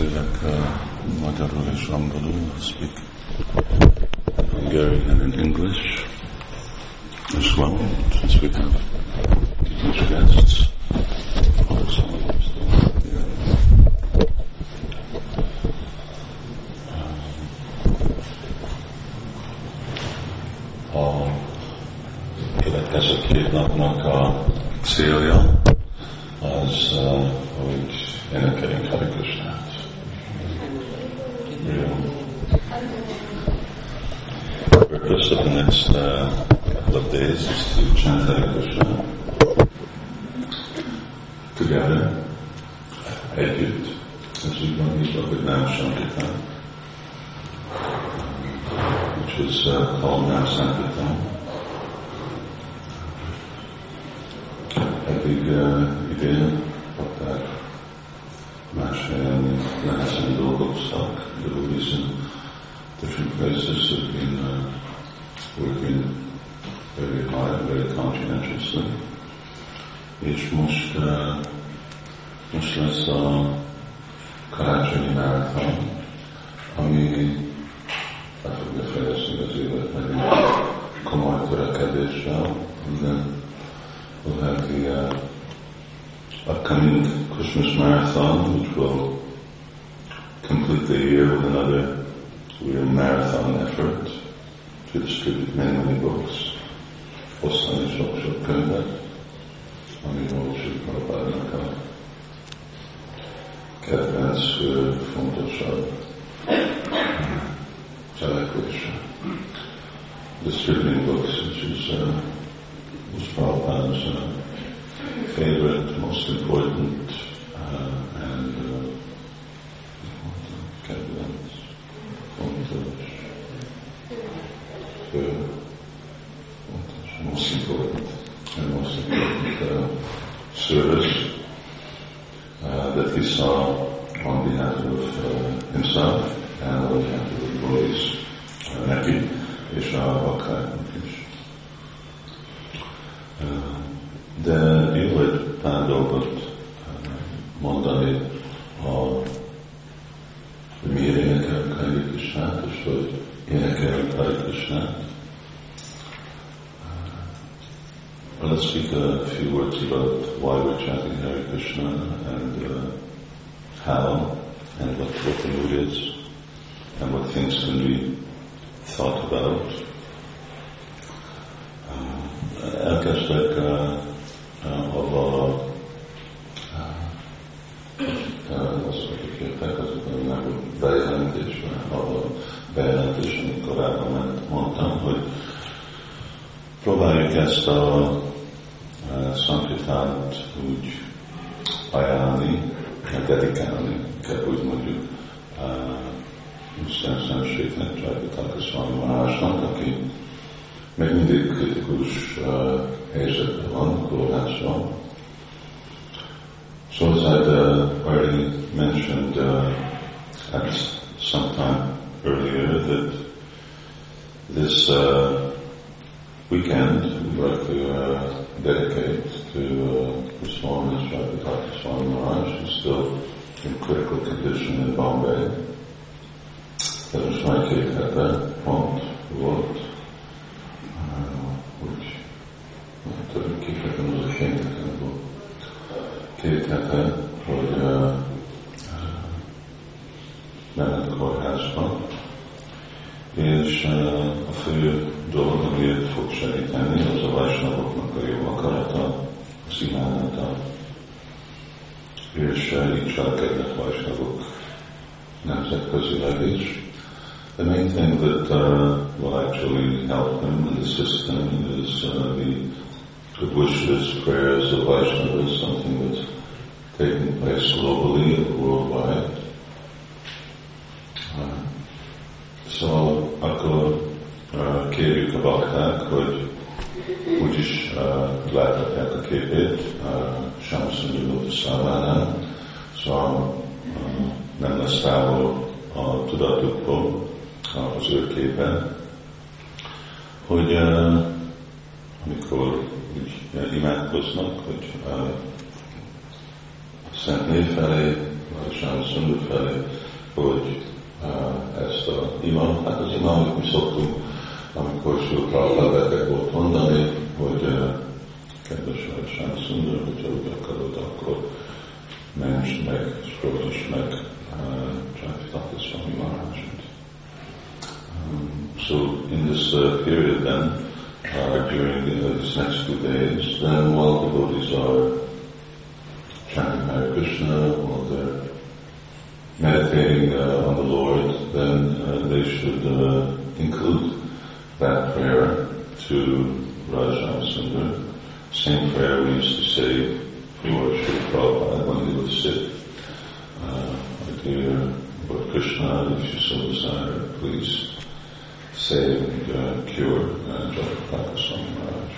beszélek uh, magyarul és angolul, speak Hungarian and English. As well, since we have English guests also. A következő két napnak a célja az, uh, hogy énekeljünk Hare Krishnát. Real. Purpose of the next uh, couple of days is to chant Hare Krishna together, együtt, as we run these Bhagavad Sankirtan, which is uh, called Nam Sankirtan. Conscientiously. És most, uh, most lesz a karácsonyi marathon, ami be fogja fejezni az évet nagyon komoly törekedéssel, and then we'll have the upcoming Christmas marathon, which will complete the year with another real marathon effort to distribute many, many books, osztani sok-sok könyvet, amiről Sri Prabhupádnak a kedvenc, fontosabb cselekvése. Distributing books, which is uh, was Prabhupada's uh, favorite, most important, uh, that he saw on behalf of uh, himself and on behalf of the uh, neki és a bakráknak is. De jó egy pár dolgot uh, mondani a hogy miért énekelünk Hare Krishnát, és hogy énekelünk Hare Krishnát. Uh, let's speak a few words about why we're chanting Hare Krishna and uh, how and what, the mood is and what things can be thought about. Uh, elkezdtek uh, uh, avval uh, azt, hogy kértek, azokon meg bejelentésben, ahol bejelentésen korábban mondtam, hogy próbáljuk ezt a uh, szankritánt úgy ajánlani, dedikálni, kell úgy mondjuk, uh, Isten szemségnek, Csajvitak Swami Maharajnak, aki még mindig kritikus uh, helyzetben van, kórházban. So as I'd uh, already mentioned uh, at some time earlier that this uh, weekend we'd like to uh, dedicate to uh, Holiness Dr. Swami Maharaj, who's still in critical condition in Bombay. Hete pont volt, úgy több hete, az a két hete volt. Két hete, hogy uh, bement kórházba, és a fő dolog, amiért fog segíteni, az a vajsnavoknak a jó akarata, az imádata, és így cselekednek vajsnavok nemzetközileg is. The main thing that uh, will actually help them and assist them is uh, the good wishes, prayers of Vaishnavas, something that's taking place globally and worldwide. Uh, so akkor uh, kérjük a bakták, hogy úgyis uh, láthatják a képét uh, Sámaszonyilóta szávánál, szóval uh, nem lesz távol a tudatukból, az ő képe, hogy uh, amikor úgy uh, imádkoznak, hogy uh, Szent Név felé Rajasán Szundar felé, hogy uh, ezt a imam, hát az imam, amit mi szoktunk, amikor Sula Prabhupád volt mondani, hogy uh, kedves Rajasán Szundar, hogyha úgy akarod, akkor mentsd meg, és meg uh, Csáfitaka Swami Maharajot. So in this uh, period then, uh, during the, this next two days, then while devotees are chanting Hare Krishna, while they're meditating uh, on the Lord, then uh, they should uh, include that prayer to Raja. Same prayer we used to say for Sri Prabhupada when he was sick. Uh, dear Lord Krishna, if you so desire, please save and uh, cure uh, Jayapataka Swami Maharaj.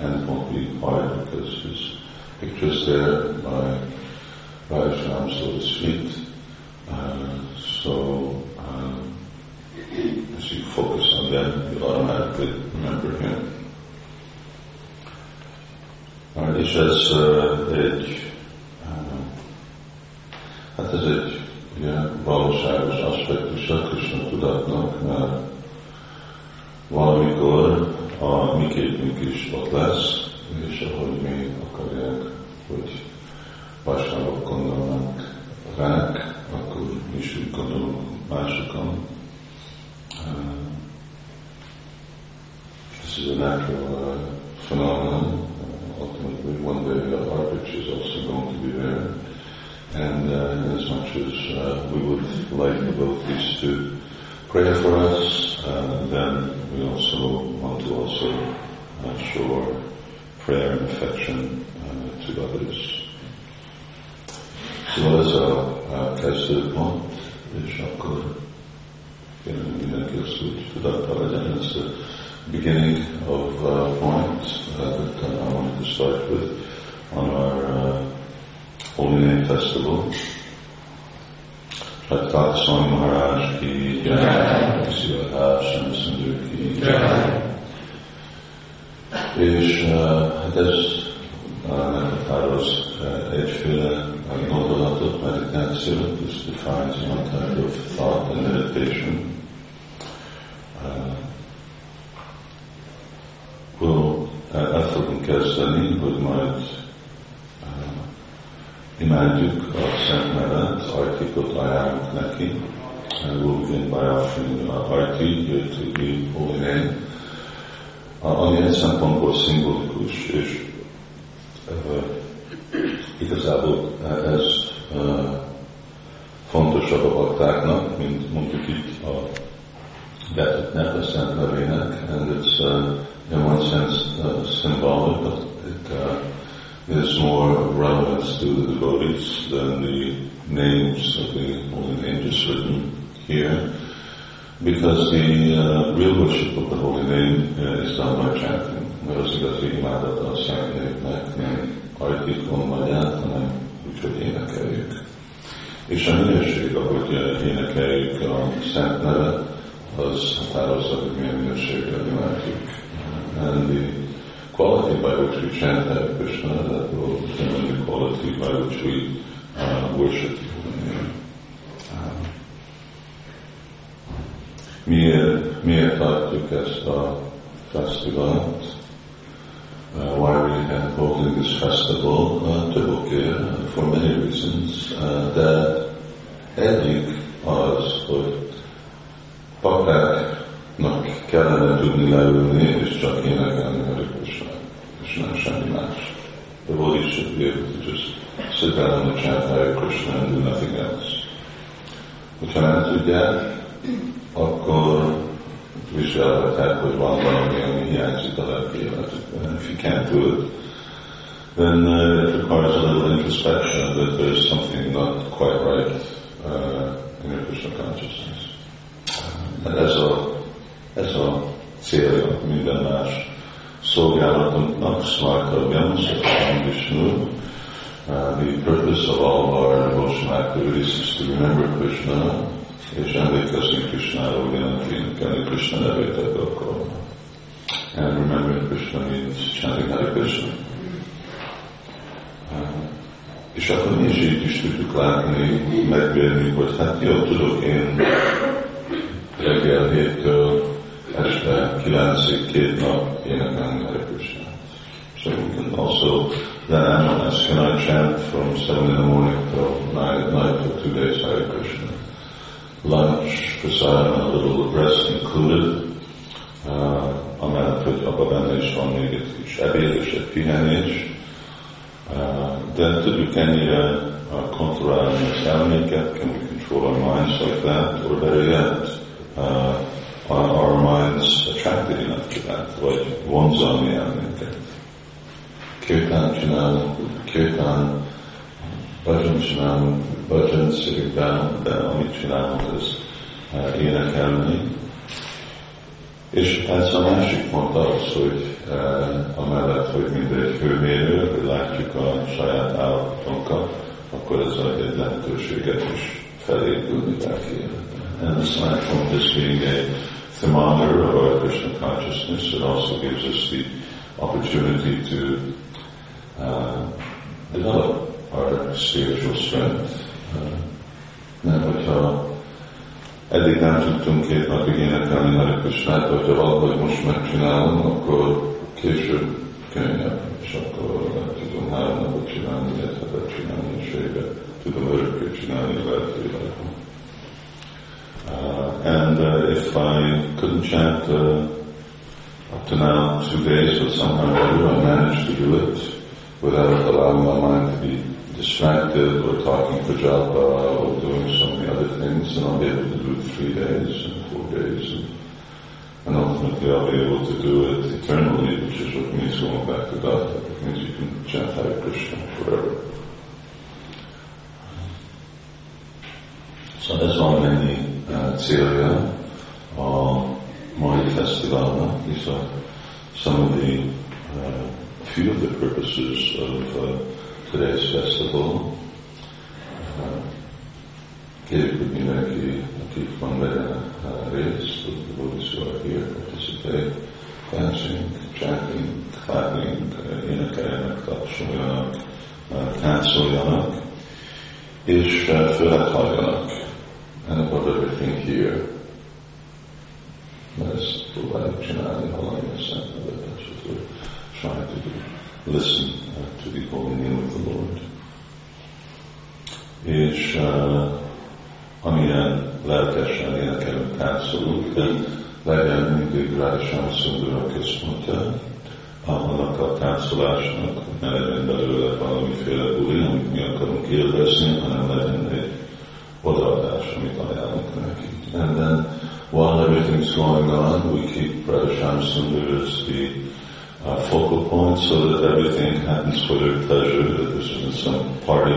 And it won't be quiet because his picture's there by Rajam, so to speak. Uh, so um, as you focus on them, you automatically remember him. És ez uh, egy, uh, hát ez egy tudatnak, mert valamikor a mi képünk is ott lesz, és ahogy mi akarják, hogy vasárok gondolnak ránk, akkor is úgy gondolunk másokon. This is a natural phenomenon. Ultimately, one day our picture is also going to be there. And uh, as much as uh, we would like the devotees to pray for us, uh, then we also want to also uh, show our prayer and affection uh, to others. A, a kezdőpont, és akkor kérem mindenki azt úgy tudattal legyen, ez the beginning of uh, point uh, that I wanted to start with on our uh, Holy Name Festival. Shatkat Swami Maharaj ki jai, Szivadás Shamsundar ki jai. És uh, hát ez uh, meghatároz uh, egyféle gondolatot, meditációt, this defines one type of thought and meditation. Imádjuk a Szent Nevet, ajtikot ajánlunk neki. To the Holy Name, uh, ami egy szempontból szimbolikus, és igazából ez fontosabb a baktáknak, mint mondjuk itt a betetnek, a Szent Nevének, and it's uh, in one sense uh, symbolic, is more relevance to the devotees than the names of the holy name just written here, because the uh, real worship of the holy name uh, is done by chanting. Igazi imádata a Szent Névnek nem ajtikon vagy át, hanem úgyhogy énekeljük. És a minőség, ahogy énekeljük a Szent Nevet, az határozza, hogy milyen minőséggel imádjuk. And the quality by which we chant Hare Krishna, that will determine the quality by which we uh, worship miért, miért tartjuk ezt a fesztivált? Uh, why we have holding this festival uh, Tibukir uh, for many reasons. Uh, that egyik az, hogy papáknak kellene tudni leülni és csak énekelni semmi más. The devotees should be able to just sit down and chant Hare Krishna and do nothing else. Hogyha nem tudják, akkor viselhetják, hogy van valami, ami hiányzik a lelki életükben. If you can't do it, then uh, it requires a little introspection that there's something not quite right uh, in your Krishna consciousness. Uh, ez a, ez a célja minden más szolgálatunknak, Smarta Vyamasakam Vishnu. Uh, the purpose of all our devotional activities is to remember Krishna, és emlékezni Krishnáról jelenti énekelni Krishna nevét ebbe. And remembering Krishna means chanting Hare Krishna. Uh, És akkor mi is így is tudjuk látni, megvélni, hogy hát jó, tudok én reggel héttől este kilencig két nap énekelni Hare Krishna. So we can also then analyze, can I chant from 7 in the morning till 9 at night for two days Hare Krishna? Lunch, prasadam, a little rest included. Benne is van még egy kis ebéd és egy pihenés. De tudjuk ennyire kontrollálni az elméket, can we control our minds like that, or better yet, uh, are our minds attracted enough to that, vagy vonzalmi elméket. Kirtán csinálunk, kirtán, bhajan csinálunk, bhajan szívik de amit csinálunk, az uh, énekelni, és ez a másik pont az, hogy e, amellett, hogy mindegy hőmérő, hogy látjuk a saját állapotunkat, akkor ez egy lehetőséget is felépülni lelki életben. And aside from this being a thermometer of our Krishna consciousness, it also gives us the opportunity to uh, develop our spiritual strength. Uh, hogyha eddig nem tudtunk két napig énekelni Hare Krishnát, hogyha valahogy most megcsinálom, akkor később könnyebb, és akkor tudom három napot csinálni, egy hetet csinálni, és éve tudom örökké csinálni a lelki Uh, and uh, if I couldn't chant uh, up to now two days, but somehow I managed to do it without allowing my mind to be distracted or talking for japa or doing so many other things, and I'll be able to do it three days and four days. And, and ultimately I'll be able to do it eternally, which is what means going back to God. It means you can chant Hare Krishna forever. So ez van mennyi uh, célja a mai fesztiválnak, hisz a, some of the, uh, few of the purposes of uh, today's festival. Uh, Hogy mindenki, aki van vegyen uh, részt, Buddhists who are here participate, dancing, chanting, clapping, énekeljenek, tapsoljanak, táncoljanak, és főleg halljanak. And above everything here. Ezt próbáljuk csinálni, a Szent Nevet, és we're trying to do. Listen uh, to the name of the Lord. És uh, amilyen lelkesen énekelünk, táncolunk, legyen mindig Rájsán Szundura központja, annak a táncolásnak, ne legyen belőle valamiféle buli, amit mi akarunk élvezni, hanem legyen egy odaadás, amit ajánlunk neki. And then, while everything's going on, we keep Radha Sundar as the uh, focal point so that everything happens for their pleasure, that this isn't some party,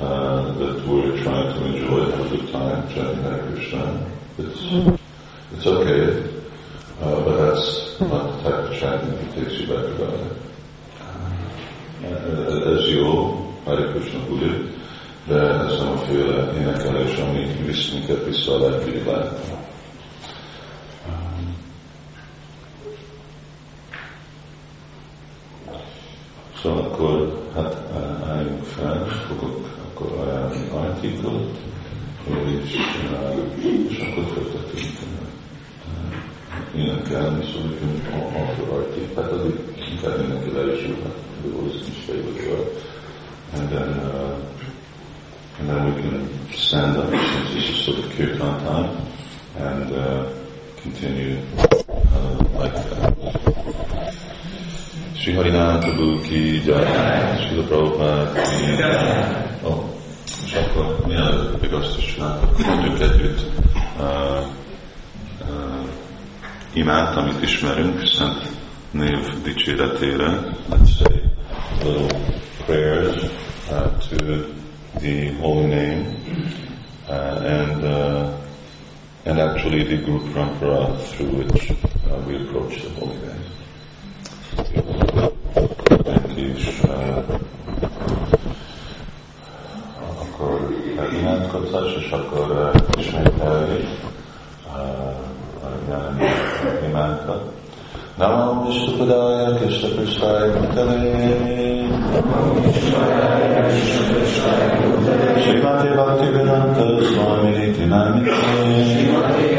uh, that we're trying to enjoy, have a good time, chanting Hare Krishna. It's, it's okay, uh, but that's not the type of chanting that takes you back to God. Uh, as you all, Hare Krishna Buddha, de ez nem a féle énekelés, ami visz minket vissza a lelki világba. Szóval akkor hát eh, álljunk fel, fogok akkor ajánlani artikot, és, eh, és akkor folytatjuk énekelni, we can offer artik. Hát addig inkább mindenki le is jut, eh, hát the Lord is in favor And then, and then we can stand up since this is sort of kirtan time and uh, continue uh, like that. Harinam Prabhu ki jai, Sri Prabhupada ki jai. Oh, mielőtt pedig azt is csináltak, mondjuk együtt uh, uh, imát, amit ismerünk, szent név dicséretére. Let's say little prayers uh, to the holy name uh, and uh, and actually the Guru Parampara through which uh, we approach the holy name. és eh, akkor eh, imádkozás, és akkor eh, ismételni jelen imádta. Namam Vishnupadaya Krishna Krishnaya Bhutale Srimati Bhakti Vedanta Swami Niti Namite